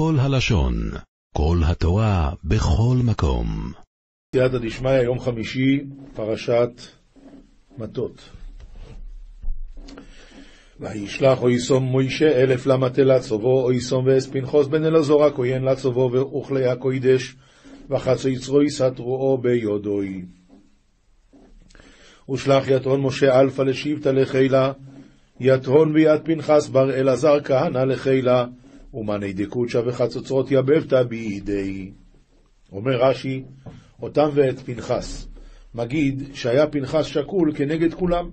כל הלשון, כל התורה, בכל מקום. סייעתא דשמיא, יום חמישי, פרשת מטות. וישלח אויסום מוישה אלף למטה לצובו, ואס פנחוס בן אלעזור הכהן לצובו, ואוכלי הקוידש, וחצו יצרו יסתרועו ביודוי. ושלח יתרון משה אלפא לשבטה לחילה, יתרון ביד פנחס בר אלעזר כהנא לחילה, ומאני דקוצ'ה וחצוצרות יבבתא בידי. אומר רש"י, אותם ואת פנחס. מגיד שהיה פנחס שקול כנגד כולם.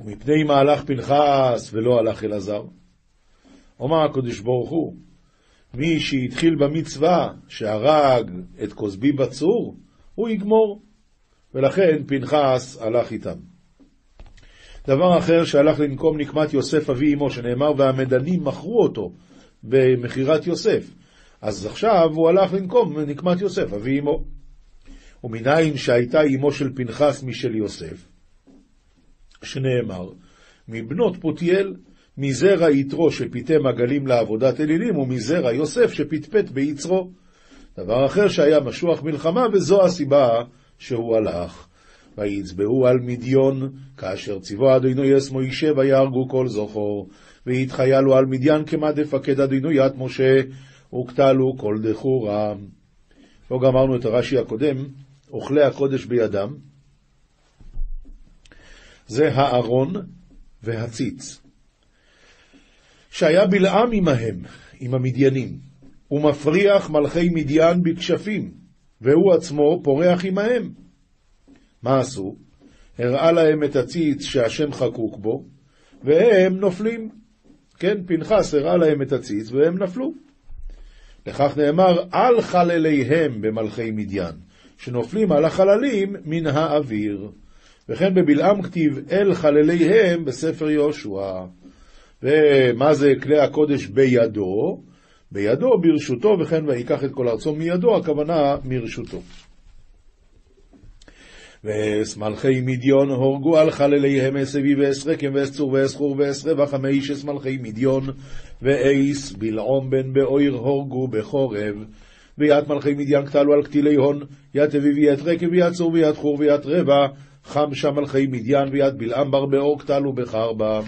ומפני מה הלך פנחס ולא הלך אלעזר? אומר הקדוש ברוך הוא, מי שהתחיל במצווה שהרג את כוסבי בצור, הוא יגמור. ולכן פנחס הלך איתם. דבר אחר שהלך לנקום נקמת יוסף אבי אמו, שנאמר והמדנים מכרו אותו במכירת יוסף. אז עכשיו הוא הלך לנקום נקמת יוסף אבי אמו. ומנין שהייתה אמו של פנחס משל יוסף, שנאמר, מבנות פותיאל, מזרע יתרו שפיתם עגלים לעבודת אלילים, ומזרע יוסף שפטפט ביצרו. דבר אחר שהיה משוח מלחמה, וזו הסיבה שהוא הלך. ויצבעו על מדיון, כאשר ציוו אדינו יס מוישה ויהרגו כל זוכור, ויתחיילו על מדיין כמה דפקד אדינו ית משה, וקטלו כל דחורם. לא גמרנו את הרש"י הקודם, אוכלי הקודש בידם, זה הארון והציץ. שהיה בלעם עמהם, עם המדיינים, ומפריח מלכי מדיין בכשפים, והוא עצמו פורח עמהם. מה עשו? הראה להם את הציץ שהשם חקוק בו, והם נופלים. כן, פנחס הראה להם את הציץ, והם נפלו. לכך נאמר, על חלליהם במלכי מדיין, שנופלים על החללים מן האוויר. וכן בבלעם כתיב אל חלליהם בספר יהושע. ומה זה כלי הקודש בידו? בידו, ברשותו, וכן ויקח את כל ארצו מידו, הכוונה מרשותו. ושמלכי מדיון הורגו על חלליהם אסבי ואס רקם ואס צור ואס חור ואס רווח המאיש מלכי מדיון ואיס בלעום בן באויר הורגו בחורב. ויד מלכי מדיין קטלו על קטילי הון יד אביב ויד רקם ויד צור ויד חור ויד רבע חמשה מלכי מדיין ויד בלעם בר באור קטלו בחרבה.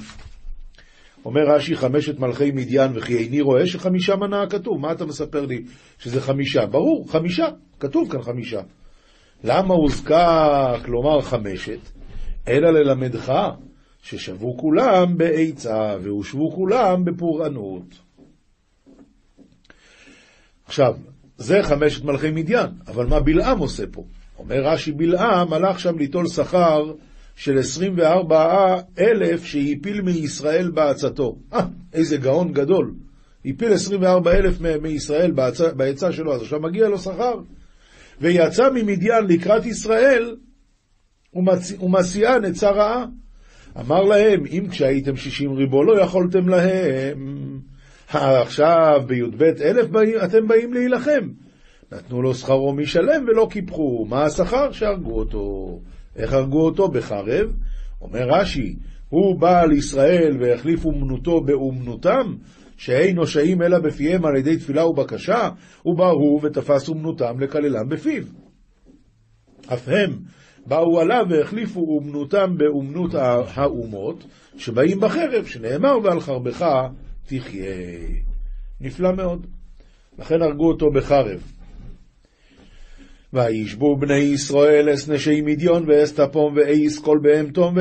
אומר רש"י חמשת מלכי מדיין וכי איני רואה שחמישה מנה הכתוב מה אתה מספר לי שזה חמישה? ברור חמישה כתוב כאן חמישה למה הוזכר, כלומר חמשת? אלא ללמדך ששבו כולם בעצה והושבו כולם בפורענות. עכשיו, זה חמשת מלכי מדיין, אבל מה בלעם עושה פה? אומר רש"י, בלעם הלך שם ליטול שכר של 24 אלף שהפיל מישראל בעצתו. אה, איזה גאון גדול. הפיל 24 אלף מישראל בעצה שלו, אז עכשיו מגיע לו שכר. ויצא ממדיין לקראת ישראל, ומסיען עצה רעה. אמר להם, אם כשהייתם שישים ריבו לא יכולתם להם, עכשיו בי"ב אלף אתם באים להילחם. נתנו לו שכרו משלם ולא קיפחו. מה השכר? שהרגו אותו. איך הרגו אותו? בחרב. אומר רש"י, הוא בא לישראל והחליף אומנותו באומנותם, שאין נושעים אלא בפיהם על ידי תפילה ובקשה, ובאו ותפסו אומנותם לקללם בפיו. אף הם באו עליו והחליפו אומנותם באומנות האומות, שבאים בחרב, שנאמר ועל חרבך תחיה. נפלא מאוד. לכן הרגו אותו בחרב. וישבו בני ישראל אס נשי מדיון ואס תפום ואיס כל בהמתום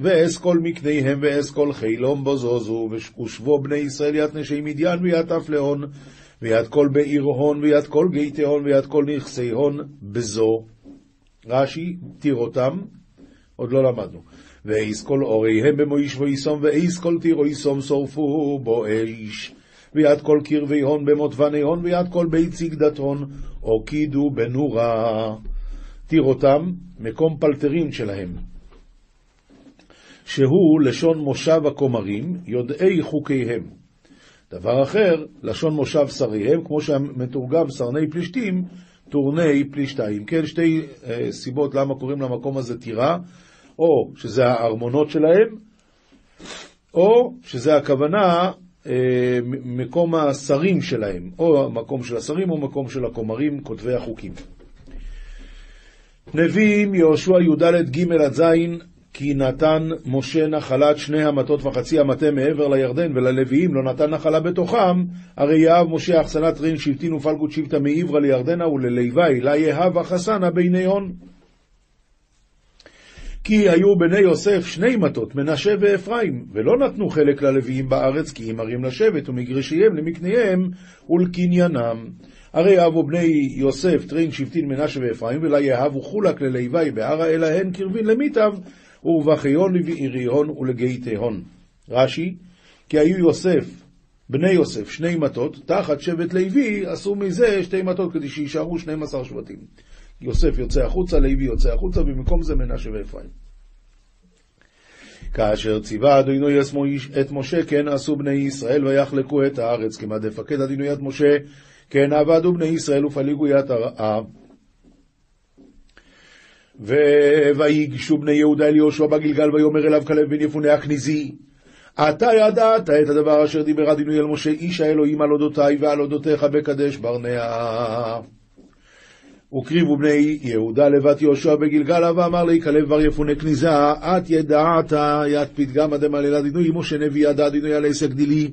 ואס כל מקניהם ואס כל חילום בוזוזו ושבו בני ישראל יד נשי מדיין ויד אף להון ויד כל בעיר הון ויד כל גייתי הון ויד כל נכסי הון בזו. רש"י, תירותם, עוד לא למדנו. ואיס כל אוריהם במויש ואיסום ואיס כל תירו איסום שורפו בו איש. ויד כל קרבי הון במותבני הון, ויד כל בית ציגדת הון, הוקידו בנורה. תירותם, מקום פלטרין שלהם, שהוא לשון מושב הכומרים, יודעי חוקיהם. דבר אחר, לשון מושב שריהם, כמו שמתורגם סרני פלישתים, טורני פלישתיים. כן, שתי אה, סיבות למה קוראים למקום הזה טירה, או שזה הארמונות שלהם, או שזה הכוונה מקום השרים שלהם, או המקום של השרים או מקום של הכומרים, כותבי החוקים. נביאים יהושע י"ד ג' עד ז' כי נתן משה נחלת שני המטות וחצי המטה מעבר לירדן, וללוויים לא נתן נחלה בתוכם, הרי יהב משה אחסנת רין שבטין ופלגות שבטה מעברה לירדנה, וללוי לה יהב החסנה ביני הון. כי היו בני יוסף שני מטות, מנשה ואפרים, ולא נתנו חלק ללוויים בארץ, כי אם ערים לשבת ומגרשיהם למקניהם ולקניינם. הרי אבו בני יוסף, טרין, שבטין, מנשה ואפרים, ולה יהבו חולק ללוי בערה, אלא הן קרבין למיטב, ובחיון לבעיריון ולגייתהון. רש"י, כי היו יוסף, בני יוסף, שני מטות, תחת שבט לוי עשו מזה שתי מטות כדי שיישארו 12 שבטים. יוסף יוצא החוצה, לוי יוצא החוצה, במקום זה מנשה ואפרים. כאשר ציווה אדוני את משה, כן עשו בני ישראל ויחלקו את הארץ, כמה דפקד אדוני את משה, כן עבדו בני ישראל ופליגו ית הרעה. ויגשו בני יהודה אל יהושע בגלגל, ויאמר אליו כלב בן יפונה הכניזי. אתה ידעת את הדבר אשר דיבר אדוני אל משה, איש האלוהים על אודותי ועל אודותיך בקדש ברנע. וקריבו בני יהודה לבת יהושע בגלגלה, ואמר לי כלב בר יפונה כניזה, את ידעת ית פתגמא דמלאלה דינוי, משה נביא ידע דינוי על עסק דילי,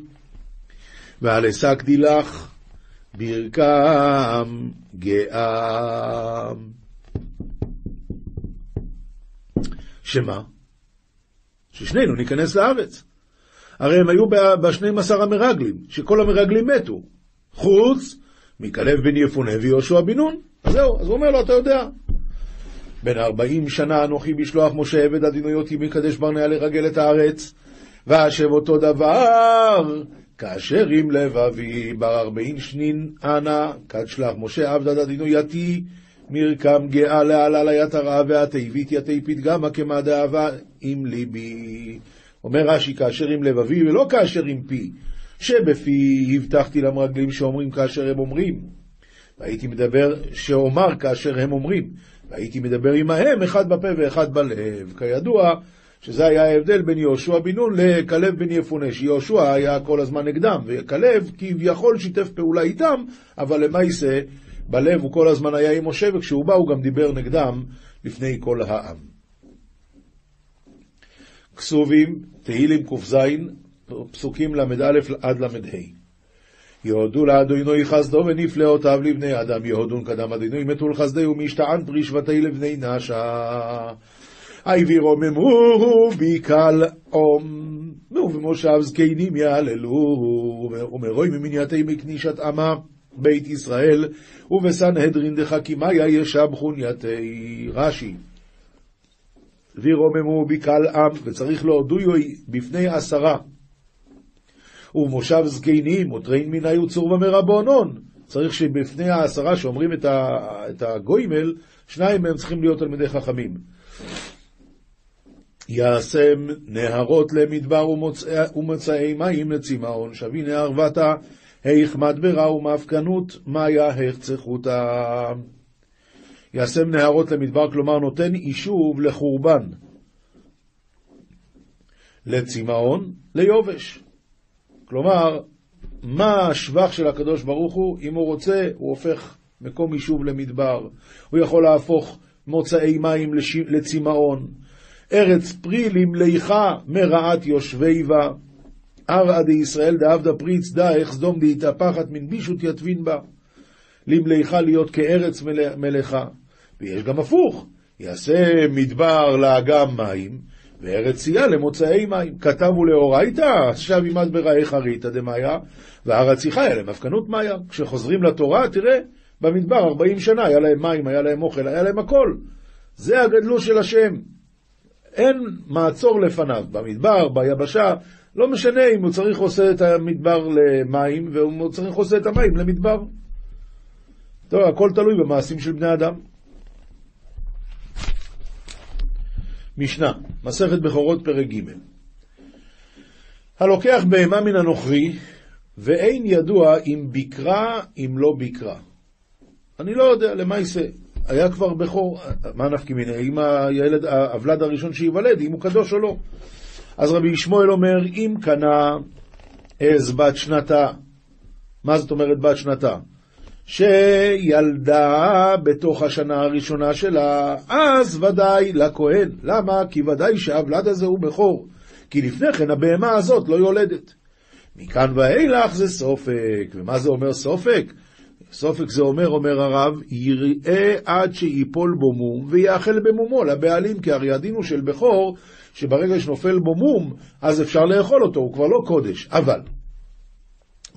ועל עסק דילך ברכם גאם. שמה? ששנינו ניכנס לארץ. הרי הם היו בשנים עשר המרגלים, שכל המרגלים מתו, חוץ מכלב בן יפונה ויהושע בן נון. אז זהו, אז הוא אומר לו, אתה יודע, בן ארבעים שנה אנוכי בשלוח משה עבד אדינו אותי מקדש ברנע לרגל את הארץ, ואשב אותו דבר, כאשר עם לבבי בר ארבעין שנין אנא, כד שלח משה עבד אדינו יתי, מרקם גאה לעלה ליתרה והתיבית יתי פתגמה כמה דאבה עם ליבי. אומר רש"י, כאשר עם לבבי ולא כאשר עם פי, שבפי הבטחתי למרגלים שאומרים כאשר הם אומרים. והייתי מדבר שאומר כאשר הם אומרים. והייתי מדבר עמהם אחד בפה ואחד בלב. כידוע, שזה היה ההבדל בין יהושע בן נון לכלב בן יפונה, שיהושע היה כל הזמן נגדם, וכלב כביכול שיתף פעולה איתם, אבל למעשה בלב הוא כל הזמן היה עם משה, וכשהוא בא הוא גם דיבר נגדם לפני כל העם. כסובים, תהילים ק"ז, פסוקים ל"א עד ל"ה. יהודו לאדוני חסדו ונפלאותיו לבני אדם, יהודון קדם אדוני מתו לחסדי ומשתען פרי שבטי לבני נשה. אי רוממו בקל עום, ובמושב זקנים יהללו, ומרוי ממנייתי מקנישת עמה. בית ישראל, ובסנהדרין דחכימיה ישבחו נייתי רש"י. וירוממו בקהל עם, וצריך להודויו בפני עשרה. ובמושב זקנים, וטרין מיני וצור ומרבונון. צריך שבפני העשרה שאומרים את, ה, את הגוימל, שניים מהם צריכים להיות תלמידי חכמים. יעשם נהרות למדבר ומוצאי מים לצמאון, שבי נהר ותא היך מדברה ומאפקנות, מאיה החצחותה. ישם נהרות למדבר, כלומר נותן יישוב לחורבן. לצמאון, ליובש. כלומר, מה השבח של הקדוש ברוך הוא? אם הוא רוצה, הוא הופך מקום יישוב למדבר. הוא יכול להפוך מוצאי מים לצמאון. ארץ פרי למליכה מרעת יושבי בה. ערא דישראל דעבדה פריץ דאך סדום דהתהפכת מן בישות יתבין בה. למליכה להיות כארץ מלאכה. ויש גם הפוך, יעשה מדבר לאגם מים, וארץ צייה למוצאי מים. כתבו לאורייתא, שב עמד ברעי חריתא דמאיה, והארץ חיה למפקנות מאיה. כשחוזרים לתורה, תראה, במדבר 40 שנה היה להם מים, היה להם אוכל, היה להם הכל. זה הגדלות של השם. אין מעצור לפניו. במדבר, ביבשה, לא משנה אם הוא צריך עושה את המדבר למים, ואם הוא צריך עושה את המים למדבר. טוב, הכל תלוי במעשים של בני אדם. משנה, מסכת בכורות פרק ג' הלוקח בהמה מן הנוכרי, ואין ידוע אם ביקרה, אם לא ביקרה. אני לא יודע, למה יישא? היה כבר בכור, מה נפקא מיני? אם הילד, הוולד הראשון שייוולד, אם הוא קדוש או לא. אז רבי ישמעאל אומר, אם קנה עז בת שנתה. מה זאת אומרת בת שנתה? שילדה בתוך השנה הראשונה שלה, אז ודאי לכהן. למה? כי ודאי שהוולד הזה הוא בכור. כי לפני כן הבהמה הזאת לא יולדת. מכאן ואילך זה סופק. ומה זה אומר סופק? סופק זה אומר, אומר הרב, יראה עד שיפול בו מום ויאכל במומו לבעלים, כי הרי הדין הוא של בכור, שברגע שנופל בו מום, אז אפשר לאכול אותו, הוא כבר לא קודש. אבל,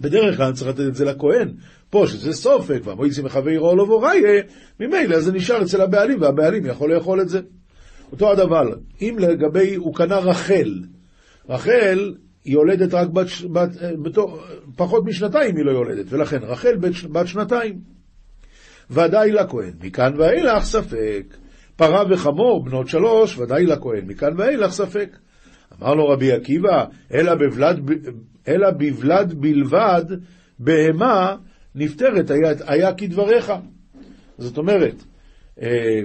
בדרך כלל צריך לתת את זה לכהן. פה, שזה סופק, והמועצים מחווה עירו לא בוראיה, ממילא זה נשאר אצל הבעלים, והבעלים יכול לאכול את זה. אותו הדבר, אם לגבי, הוא קנה רחל, רחל היא יולדת רק בת, בת, בתור, פחות משנתיים היא לא יולדת, ולכן רחל בת, בת שנתיים. ודאי לכהן, מכאן ואילך ספק. פרה וחמור, בנות שלוש, ודאי לכהן, מכאן ואילך ספק. אמר לו רבי עקיבא, אלא בבלד, אלא בבלד בלבד, בהמה נפטרת, היה, היה כדבריך. זאת אומרת, אה,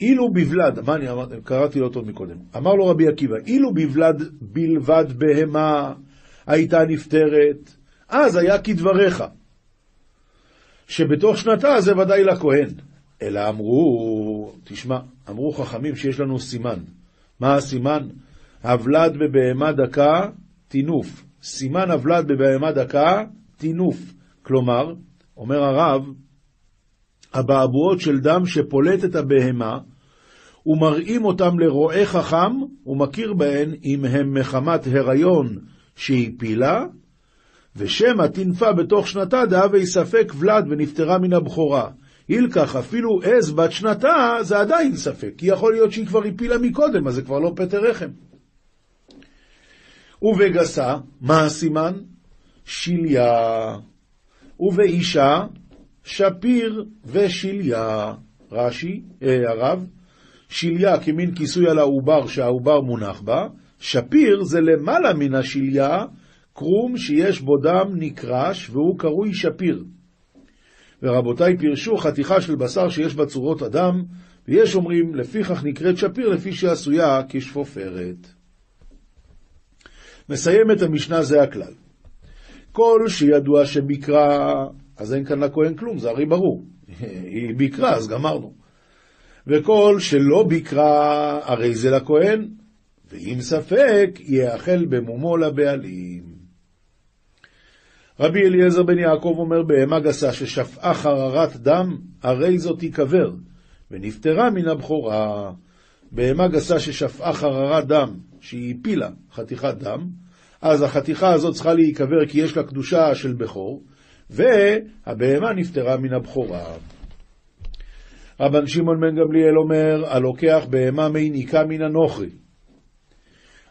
אילו בבלד, מה אני אמרתי, קראתי לו טוב מקודם, אמר לו רבי עקיבא, אילו בבלד בלבד בהמה הייתה נפטרת, אז היה כדבריך, שבתוך שנתה זה ודאי לכהן. אלא אמרו, תשמע, אמרו חכמים שיש לנו סימן. מה הסימן? הוולד בבהמה דקה, טינוף. סימן הוולד בבהמה דקה, טינוף. כלומר, אומר הרב, הבעבועות של דם שפולט את הבהמה, ומראים אותם לרועה חכם, ומכיר בהן אם הם מחמת הריון שהפילה, ושמא תנפה בתוך שנתה דהווה ספק ולד ונפטרה מן הבכורה. ילקח אפילו עז בת שנתה, זה עדיין ספק, כי יכול להיות שהיא כבר הפילה מקודם, אז זה כבר לא פטר רחם. ובגסה, מה הסימן? שליה. ובאישה, שפיר ושליה. רש"י, אה, הרב, שליה כמין כיסוי על העובר שהעובר מונח בה, שפיר זה למעלה מן השליה, קרום שיש בו דם נקרש והוא קרוי שפיר. ורבותיי פירשו חתיכה של בשר שיש בה צורות אדם, ויש אומרים, לפיכך נקראת שפיר לפי שעשויה כשפופרת. מסיים את המשנה זה הכלל. כל שידוע שביקרה, אז אין כאן לכהן כלום, זה הרי ברור. היא ביקרה, אז גמרנו. וכל שלא ביקרה, הרי זה לכהן, ואם ספק, יאכל במומו לבעלים. רבי אליעזר בן יעקב אומר בהמה גסה ששפעה חררת דם, הרי זאת ייקבר, ונפטרה מן הבכורה. בהמה גסה ששפעה חררת דם, שהיא הפילה חתיכת דם, אז החתיכה הזאת צריכה להיקבר כי יש לה קדושה של בכור, והבהמה נפטרה מן הבכורה. רבן שמעון בן גמליאל אומר, הלוקח בהמה מי ניקה מן הנוכרי.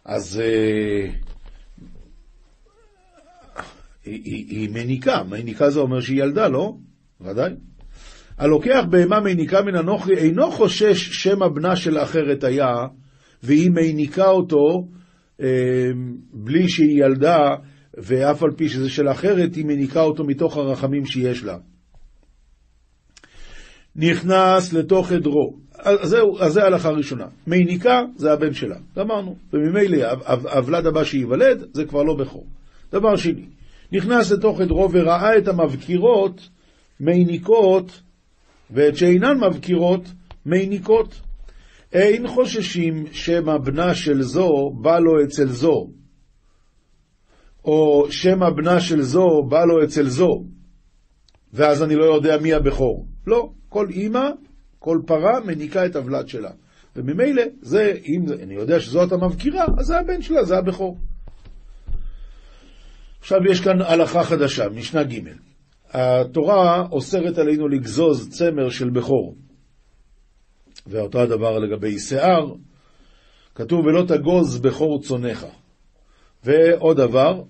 אז אה, היא, היא, מניקה, מניקה זה אומר שהיא ילדה, לא? ודאי. הלוקח בהמה מניקה מן הנוכרי אינו חושש שמא בנה של אחרת היה, והיא מניקה אותו בלי שהיא ילדה, ואף על פי שזה של אחרת, היא מניקה אותו מתוך הרחמים שיש לה. נכנס לתוך עדרו. אז זהו, אז זה ההלכה הראשונה. מיניקה זה הבן שלה, גמרנו. וממילא הוולד הבא שייוולד זה כבר לא בכור. דבר שני, נכנס לתוך עדרו וראה את המבקירות מיניקות, ואת שאינן מבקירות מיניקות. אין חוששים שמא בנה של זו בא לו אצל זו, או שמא בנה של זו בא לו אצל זו, ואז אני לא יודע מי הבכור. לא, כל אימא, כל פרה מניקה את הוולד שלה. וממילא, זה, אם אני יודע שזאת המבקירה, אז זה הבן שלה, זה הבכור. עכשיו יש כאן הלכה חדשה, משנה ג' התורה אוסרת עלינו לגזוז צמר של בכור. ואותו הדבר לגבי שיער, כתוב ולא תגוז בכור צונך. ועוד דבר,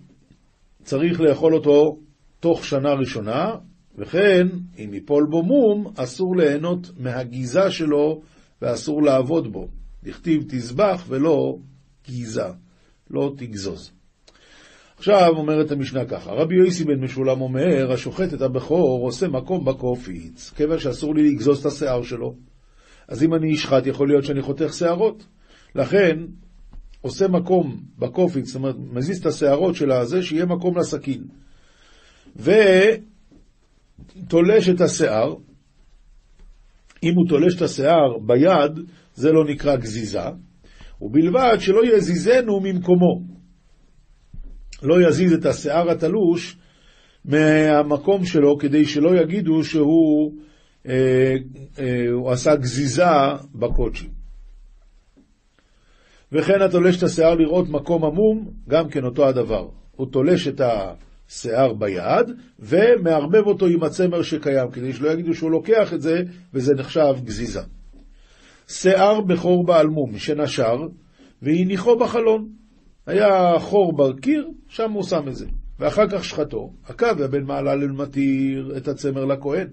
צריך לאכול אותו תוך שנה ראשונה, וכן, אם יפול בו מום, אסור ליהנות מהגיזה שלו ואסור לעבוד בו. דכתיב תזבח ולא גיזה, לא תגזוז. עכשיו אומרת המשנה ככה, רבי יוסי בן משולם אומר, השוחט את הבכור עושה מקום בקופיץ, כיוון שאסור לי לגזוז את השיער שלו. אז אם אני אשחט, יכול להיות שאני חותך שערות. לכן, עושה מקום בקופיץ, זאת אומרת, מזיז את השערות של הזה, שיהיה מקום לסכין. ותולש את השיער, אם הוא תולש את השיער ביד, זה לא נקרא גזיזה, ובלבד שלא יזיזנו ממקומו. לא יזיז את השיער התלוש מהמקום שלו, כדי שלא יגידו שהוא אה, אה, עשה גזיזה בקודשים. וכן התולש את השיער לראות מקום עמום, גם כן אותו הדבר. הוא תולש את השיער ביד, ומערבב אותו עם הצמר שקיים, כדי שלא יגידו שהוא לוקח את זה, וזה נחשב גזיזה. שיער בכור בעלמום שנשר, והניחו בחלון. היה חור בקיר, שם הוא שם את זה. ואחר כך שחטו, עקביה בין מעלה למתיר את הצמר לכהן.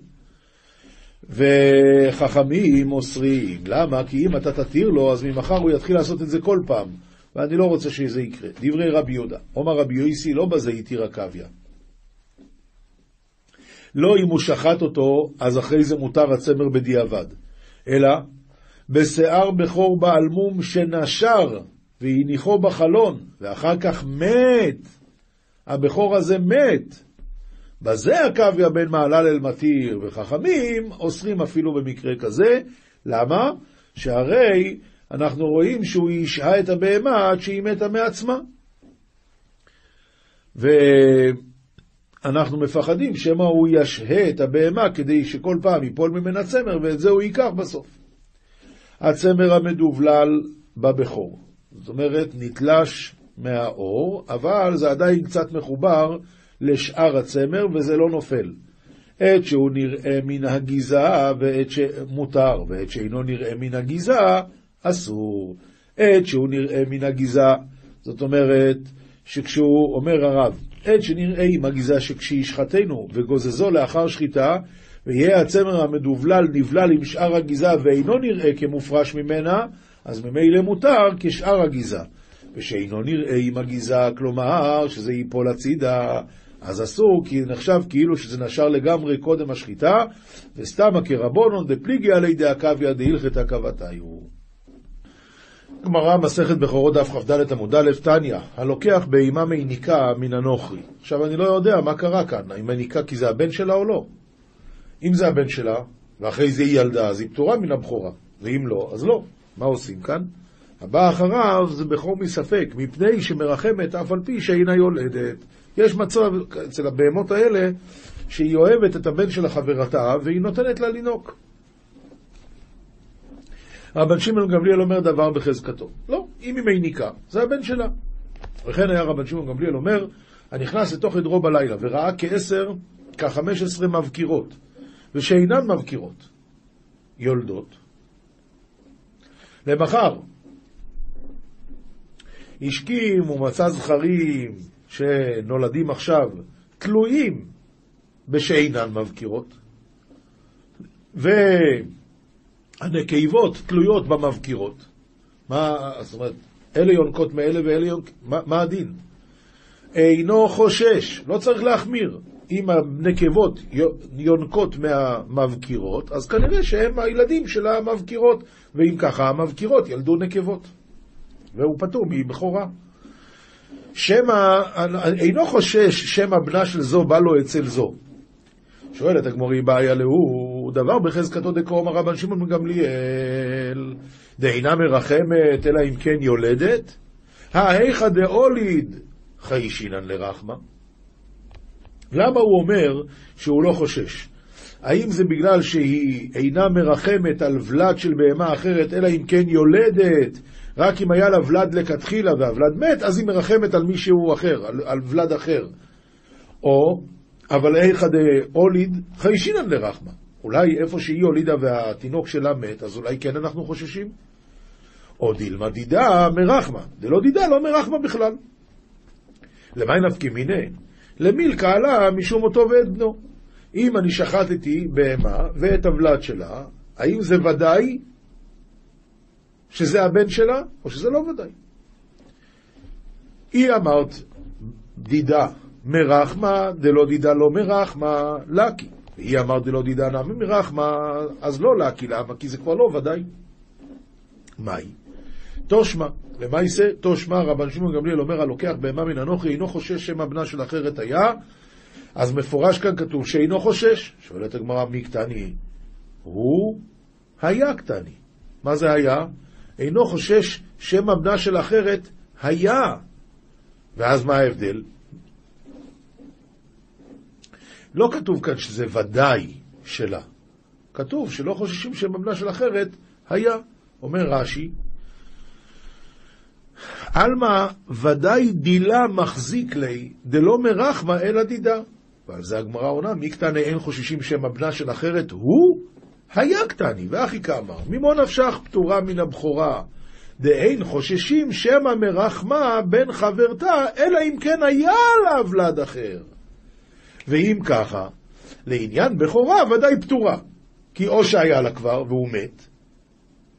וחכמים אוסרים, למה? כי אם אתה תתיר לו, אז ממחר הוא יתחיל לעשות את זה כל פעם, ואני לא רוצה שזה יקרה. דברי רבי יהודה, עומר רבי יויסי, לא בזה התיר עקביה. לא אם הוא שחט אותו, אז אחרי זה מותר הצמר בדיעבד, אלא בשיער בכור בעלמום שנשר והניחו בחלון, ואחר כך מת, הבכור הזה מת, בזה עקביה בין מעלל אל מתיר, וחכמים אוסרים אפילו במקרה כזה. למה? שהרי אנחנו רואים שהוא ישהה את הבהמה עד שהיא מתה מעצמה. ואנחנו מפחדים שמא הוא ישהה את הבהמה כדי שכל פעם ייפול ממנה צמר, ואת זה הוא ייקח בסוף. הצמר המדובלל בבכור. זאת אומרת, נתלש מהאור, אבל זה עדיין קצת מחובר לשאר הצמר, וזה לא נופל. עת שהוא נראה מן הגזעה ועת שמותר, ועת שאינו נראה מן הגזעה, אסור. עת שהוא נראה מן הגזעה, זאת אומרת, שכשהוא, אומר הרב, עת שנראה עם הגזעה שכשישחטנו וגוזזו לאחר שחיטה, ויהיה הצמר המדובלל נבלל עם שאר הגזעה ואינו נראה כמופרש ממנה, אז ממילא מותר כשאר הגזעה. ושאינו נראה עם הגזעה, כלומר שזה ייפול הצידה, אז אסור, כי נחשב כאילו שזה נשר לגמרי קודם השחיטה, וסתמה כרבונון דפליגי עלי דאקביה דהילכתא קבתיו. גמרא, מסכת בכורות דף כ"ד עמוד א', תניא, הלוקח בהמה מיניקה מן הנוכרי. עכשיו, אני לא יודע מה קרה כאן, האם מיניקה כי זה הבן שלה או לא. אם זה הבן שלה, ואחרי זה היא ילדה, אז היא פטורה מן הבכורה, ואם לא, אז לא. מה עושים כאן? הבא אחריו זה בכור מספק, מפני שמרחמת אף על פי שאינה יולדת. יש מצב אצל הבהמות האלה שהיא אוהבת את הבן של החברתה והיא נותנת לה לינוק. רבן שמעון גמליאל אומר דבר בחזקתו. לא, אם היא מיניקה, זה הבן שלה. וכן היה רבן שמעון גמליאל אומר, הנכנס לתוך עדרו בלילה וראה כעשר, כחמש עשרה מבקירות, ושאינן מבקירות, יולדות. למחר, השכים ומצא זכרים שנולדים עכשיו תלויים בשאינן מבקירות, והנקבות תלויות במבקירות. מה, זאת אומרת, אלה יונקות מאלה ואלה יונקות, מה, מה הדין? אינו חושש, לא צריך להחמיר. אם הנקבות יונקות מהמבקירות, אז כנראה שהם הילדים של המבקירות, ואם ככה המבקירות ילדו נקבות. והוא פטור מבכורה. שמא, אינו חושש שמא בנה של זו בא לו אצל זו. שואלת הגמורי בעיה להוא, דבר בחזקתו דקרום הרבן שמעון מגמליאל, דאינה מרחמת אלא אם כן יולדת, ההיכא דאוליד חיישינן לרחמה. למה הוא אומר שהוא לא חושש? האם זה בגלל שהיא אינה מרחמת על ולד של בהמה אחרת, אלא אם כן יולדת, רק אם היה לה ולד לכתחילה והוולד מת, אז היא מרחמת על מישהו אחר, על, על ולד אחר. או, אבל איכא דאוליד חיישינן לרחמה. אולי איפה שהיא הולידה והתינוק שלה מת, אז אולי כן אנחנו חוששים? או דילמה דידה מרחמה. דלא דידה לא מרחמה בכלל. למי נפקי מיני? למילקה עלה משום אותו ואת בנו. אם אני שחטתי בהמה ואת הוולד שלה, האם זה ודאי שזה הבן שלה, או שזה לא ודאי. היא אמרת, דידה מרחמה, דלא דידה לא מרחמה, לקי. היא אמרת דלא דידה נמי מרחמה, אז לא לקי, למה? כי זה כבר לא ודאי. מהי? תושמע, למעשה תושמע, רבן שמעון גמליאל אומר, הלוקח בהמה מן אנוכי, אינו חושש שמא בנה של אחרת היה, אז מפורש כאן כתוב שאינו חושש. שואלת הגמרא, מי קטני? הוא היה קטני. מה זה היה? אינו חושש שמא בנה של אחרת היה. ואז מה ההבדל? לא כתוב כאן שזה ודאי שלה. כתוב שלא חוששים שמא בנה של אחרת היה. אומר רש"י, עלמא ודאי דילה מחזיק לי, דלא מרחמה אלא דידה. ועל זה הגמרא עונה, מי קטני אין חוששים שמא בנה של אחרת הוא? היה קטני, ואחי כאמר, ממו נפשך פטורה מן הבכורה, דאין חוששים שמא מרחמה בן חברתה, אלא אם כן היה לה ולד אחר. ואם ככה, לעניין בכורה ודאי פטורה, כי או שהיה לה כבר והוא מת,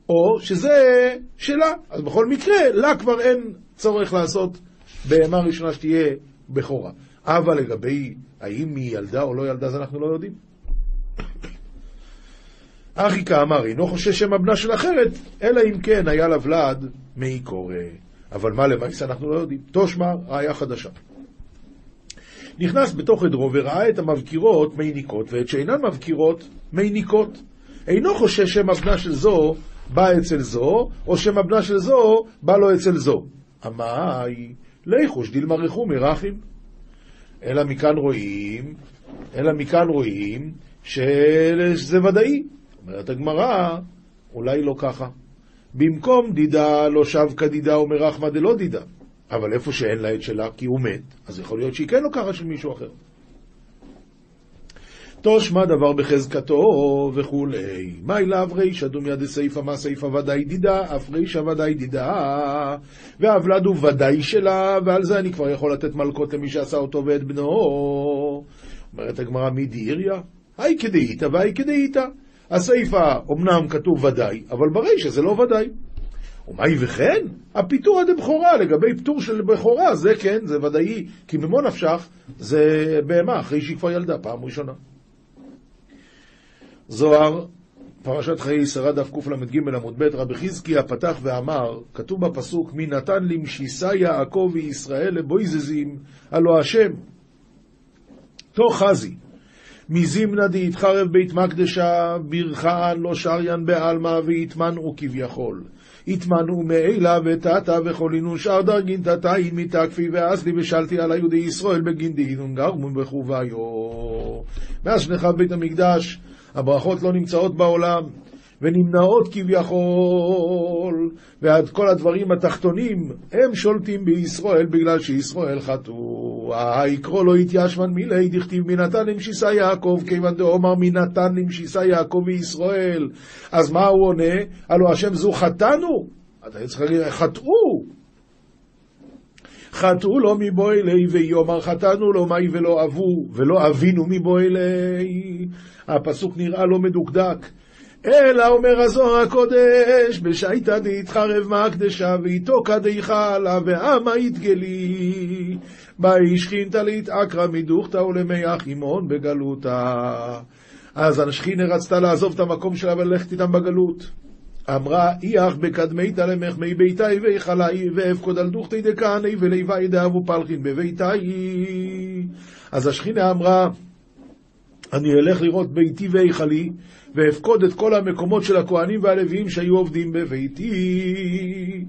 או שזה שלה. אז בכל מקרה, לה כבר אין צורך לעשות בהמה ראשונה שתהיה בכורה. אבל לגבי האם היא ילדה או לא ילדה, זה אנחנו לא יודעים. אחי כאמר, אינו חושש שמא בנה של אחרת, אלא אם כן היה לה ולד מי קורא. אבל מה למעשה אנחנו לא יודעים. תושמע, ראיה חדשה. נכנס בתוך עדרו וראה את המבקירות מי ניקות, ואת שאינן מבקירות מי ניקות. אינו חושש שמא בנה של זו בא אצל זו, או שמא בנה של זו בא לו אצל זו. אמאי, ליחוש דילמה רחומי רחים. אלא מכאן רואים, אלא מכאן רואים שזה ודאי. אומרת הגמרא, אולי לא ככה. במקום דידה לא שב כדידה ומרחמה דלא דידה. אבל איפה שאין לה את שלה כי הוא מת, אז יכול להיות שהיא כן לא ככה של מישהו אחר. תושמע דבר בחזקתו וכולי. מה אליו רישא דומיה דסייפא מה סייפא ודאי דידה, אף רישא ודאי דידה, והוולד הוא ודאי שלה, ועל זה אני כבר יכול לתת מלקות למי שעשה אותו ואת בנו. אומרת הגמרא מי דאיריה? היי כדאיתא והי כדאיתא. הסייפא אמנם כתוב ודאי, אבל ברישא זה לא ודאי. ומאי וכן? הפיתור דבכורה, לגבי פטור של בכורה, זה כן, זה ודאי, כי ממו נפשך זה בהמה, אחרי שהיא כבר ילדה, פעם ראשונה. זוהר, פרשת חיי שרה דף קל"ג עמוד ב', רבי חזקיה פתח ואמר, כתוב בפסוק, מי נתן למשיסה יעקב וישראל לבויזזים, הלא השם. תוך חזי, מזימנה דהתחרב בית מקדשה, ברכאן לא שריין בעלמא ויתמנעו כביכול. התמנעו מעילה ותתא וחולינו שאר דרגין תתאין מתקפי ואסלי ושלתי על היהודי ישראל בגין דהינון גרמון בחוביו. מאז שנחרב בית המקדש הברכות לא נמצאות בעולם, ונמנעות כביכול, ועד כל הדברים התחתונים, הם שולטים בישראל בגלל שישראל חטאו. היקרוא לא התיישבן מילי, דכתיב מנתן למשיסה יעקב, כיוון דאמר מנתן למשיסה יעקב וישראל. אז מה הוא עונה? הלא השם זו חטאנו? אתה צריך להגיד, חטאו. חטאו לו מבוילי, ויאמר חטאנו לו מאי ולא אבו, ולא אבינו מבוילי. הפסוק נראה לא מדוקדק. אלא אומר הזוהר הקודש, בשייטא דהתחרב מהקדשה, ואיתו כדיכלה, ועמה יתגלי. באי שכינתא להתעקרא מדוכתא ולמי אחימון בגלותה. אז השכינה רצתה לעזוב את המקום שלה וללכת איתם בגלות. אמרה איך בקדמי תלמך מי ביתי ויכלי ואפקוד על דוכתי דכהני ולוואי דאבו פלחין בביתי. אז השכינה אמרה אני אלך לראות ביתי והיכלי, ואפקוד את כל המקומות של הכהנים והלוויים שהיו עובדים בביתי.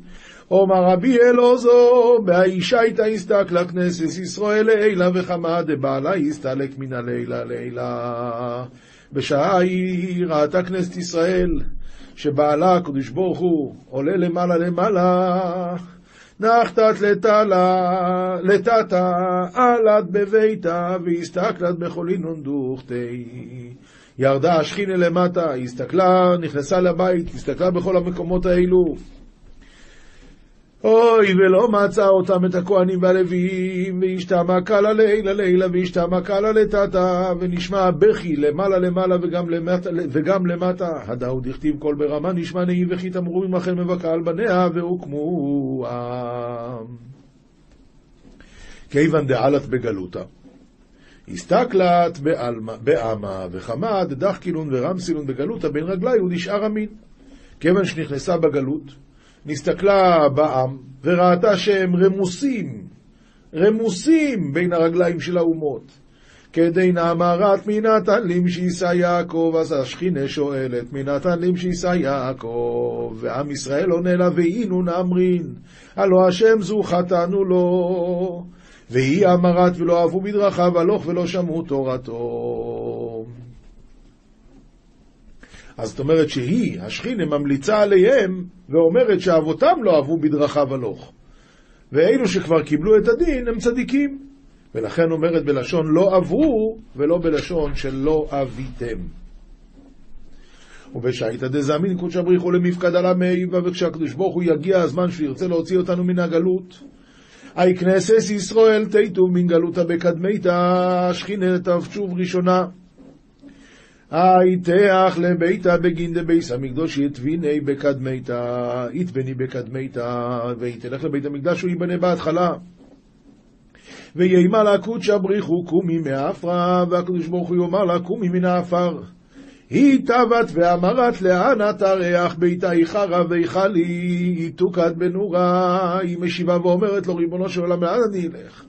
אומר רבי אלעזו, באישה איתה הסתכלה כנסת ישראל לילה וכמה דבעלה הסתלק מן הלילה לילה. בשעה היא ראתה כנסת ישראל, שבעלה הקדוש ברוך הוא עולה למעלה למעלה. נחתת לטלה, לטאטה, עלת בביתה, והסתכלת בחולין דוכתי. ירדה השכינה למטה, הסתכלה, נכנסה לבית, הסתכלה בכל המקומות האלו. אוי, ולא מצא אותם את הכהנים והלוויים, והשתמקה לה לילה לילה, והשתמקה לה לטאטה, ונשמע בכי למעלה למעלה וגם למטה, וגם למטה. הדאו דכתיב קול ברמה, נשמע נהי וכי תמרורים לכן מבכה על בניה, והוקמו עם. כיוון דעלת בגלותה. הסתכלת בעלמא, וחמד דחקילון ורמסילון בגלותה בין רגלי, הוא נשאר אמין. כיוון שנכנסה בגלות, נסתכלה בעם וראתה שהם רמוסים, רמוסים בין הרגליים של האומות. כדי נאמרת מי נתן למשיסה יעקב, אז השכינה שואלת מי נתן למשיסה יעקב, ועם ישראל עונה לה והינו נאמרין, הלא השם זו חטאנו לו, והיא אמרת ולא אהבו בדרכיו הלוך ולא שמעו תורתו. אז זאת אומרת שהיא, השכינה, ממליצה עליהם ואומרת שאבותם לא אהבו בדרכיו הלוך. ואלו שכבר קיבלו את הדין הם צדיקים. ולכן אומרת בלשון לא עברו, ולא בלשון שלא אביתם. ובשייטא דזמין קודשא בריחו למפקד על עמי, וכשהקדוש ברוך הוא יגיע הזמן שירצה להוציא אותנו מן הגלות. אי כנסס ישראל תיטוב מן גלותא בקדמיתא, שכינה תשוב ראשונה. היתח לביתא בגין דבייס המקדוש יתביני בקדמיתא, יתבני בקדמיתא, ויתלך לבית המקדש הוא ייבנה בהתחלה. ויימא לה קודשא בריחו קומי מעפרא, והקדוש ברוך הוא יאמר לה קומי מן העפר. היא טבת ואמרת לאנה תריח ביתה איחרה ואיכלי, היא תוקד בנורה, היא משיבה ואומרת לו ריבונו של עולם לאן אני אלך?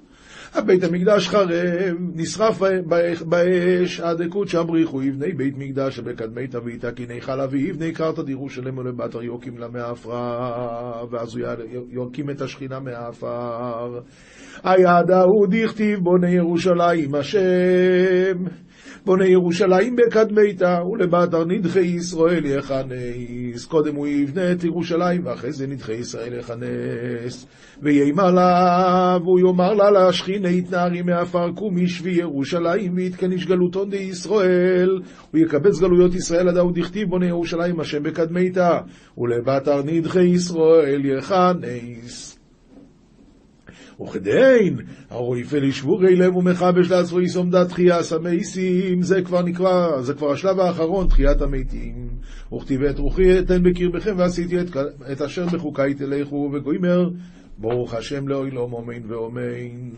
הבית המקדש חרב, נשרף באש, עד קודשא בריחו יבני בית מקדש בקדמיתא ואיתה כי ניחלה ויבני קרתא דירושלם ולבתר יוקים לה מעפרה, ואז הוא יוקים את השכינה מעפר. היד ההוא דכתיב בוני ירושלים השם. בוני ירושלים בקדמיתא, ולבתר נדחי ישראל יכנס. קודם הוא יבנה את ירושלים, ואחרי זה נדחי ישראל יכנס. ויימר לה, והוא יאמר לה להשכינה יתנערי מעפר קומי שבי ירושלים, ויתקניש גלותון די ישראל. הוא יקבץ גלויות ישראל עד ההוא דכתיב בוני ירושלים השם בקדמיתא, ולבתר נדחי ישראל יכנס. וכדין, הרויפה לשבורי לב ומחבש לעצמו יסום דת תחייה סמייסים, זה כבר נקרא, זה כבר השלב האחרון, תחיית המתים. וכתיב את רוחי אתן בקרבכם ועשיתי את, את אשר בחוקיי תלכו, וגוימר, ברוך השם לאוילום אמן ואמן.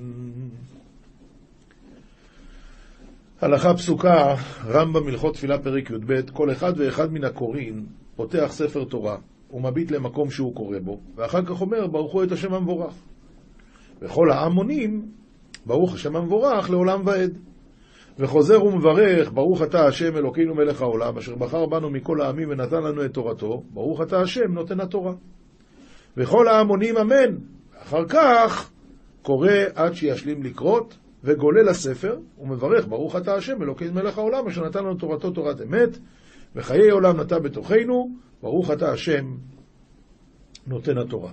הלכה פסוקה, רמב"ם הלכות תפילה פרק י"ב, כל אחד ואחד מן הקוראים פותח ספר תורה ומביט למקום שהוא קורא בו, ואחר כך אומר, ברכו את השם המבורך. וכל העמונים, ברוך השם המבורך לעולם ועד. וחוזר ומברך, ברוך אתה השם אלוקינו מלך העולם, אשר בחר בנו מכל העמים ונתן לנו את תורתו, ברוך אתה השם נותן התורה. וכל ההמונים אמן. אחר כך קורא עד שישלים לקרות, וגולל לספר, ומברך, ברוך אתה השם אלוקינו מלך העולם, אשר נתן לנו תורתו תורת אמת, וחיי עולם נטע בתוכנו, ברוך אתה השם נותן התורה.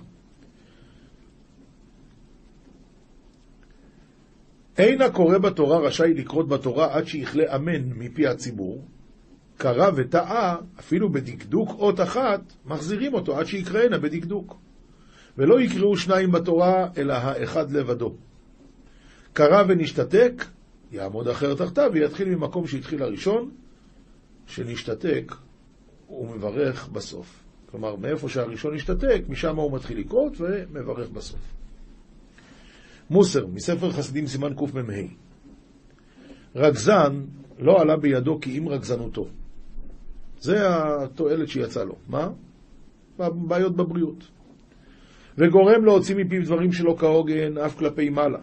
אין הקורא בתורה רשאי לקרות בתורה עד שיכלה אמן מפי הציבור. קרא וטעה, אפילו בדקדוק אות אחת, מחזירים אותו עד שיקראנה בדקדוק. ולא יקראו שניים בתורה, אלא האחד לבדו. קרא ונשתתק, יעמוד אחר תחתיו ויתחיל ממקום שהתחיל הראשון, שנשתתק, הוא מברך בסוף. כלומר, מאיפה שהראשון השתתק, משם הוא מתחיל לקרות ומברך בסוף. מוסר, מספר חסידים סימן קמ"ה. רגזן לא עלה בידו כי אם רגזנותו. זה התועלת שיצא לו. מה? בעיות בבריאות. וגורם להוציא מפיו דברים שלא כהוגן, אף כלפי מעלה.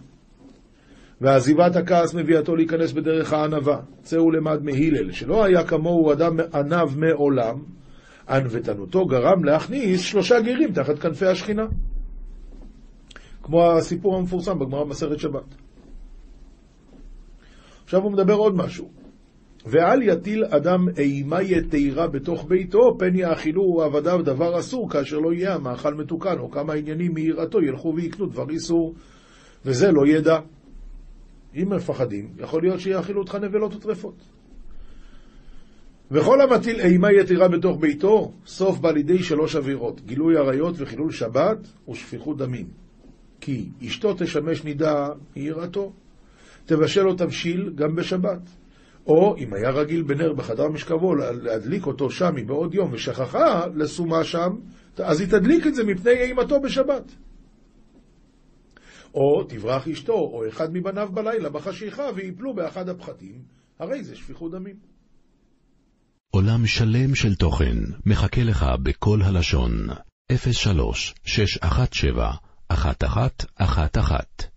ועזיבת הכעס מביאתו להיכנס בדרך הענווה. צאו למד מהילל, שלא היה כמוהו אדם ענב מעולם, ענוותנותו גרם להכניס שלושה גרים תחת כנפי השכינה. כמו הסיפור המפורסם בגמרא במסכת שבת. עכשיו הוא מדבר עוד משהו. ואל יטיל אדם אימה יתירה בתוך ביתו, פן יאכילו עבדיו דבר אסור, כאשר לא יהיה המאכל מתוקן, או כמה עניינים מיראתו ילכו ויקנו דבר איסור, וזה לא ידע. אם מפחדים, יכול להיות שיאכילו אותך נבלות וטרפות. וכל המטיל אימה יתירה בתוך ביתו, סוף בא לידי שלוש עבירות, גילוי עריות וחילול שבת ושפיכות דמים. כי אשתו תשמש נידה מיראתו, תבשל לו תבשיל גם בשבת. או אם היה רגיל בנר בחדר משכבו להדליק אותו שם מבעוד יום ושכחה לשומה שם, אז היא תדליק את זה מפני אימתו בשבת. או תברח אשתו או אחד מבניו בלילה בחשיכה ויפלו באחד הפחתים, הרי זה שפיכות דמים. עולם שלם של תוכן מחכה לך בכל הלשון 03 617 1111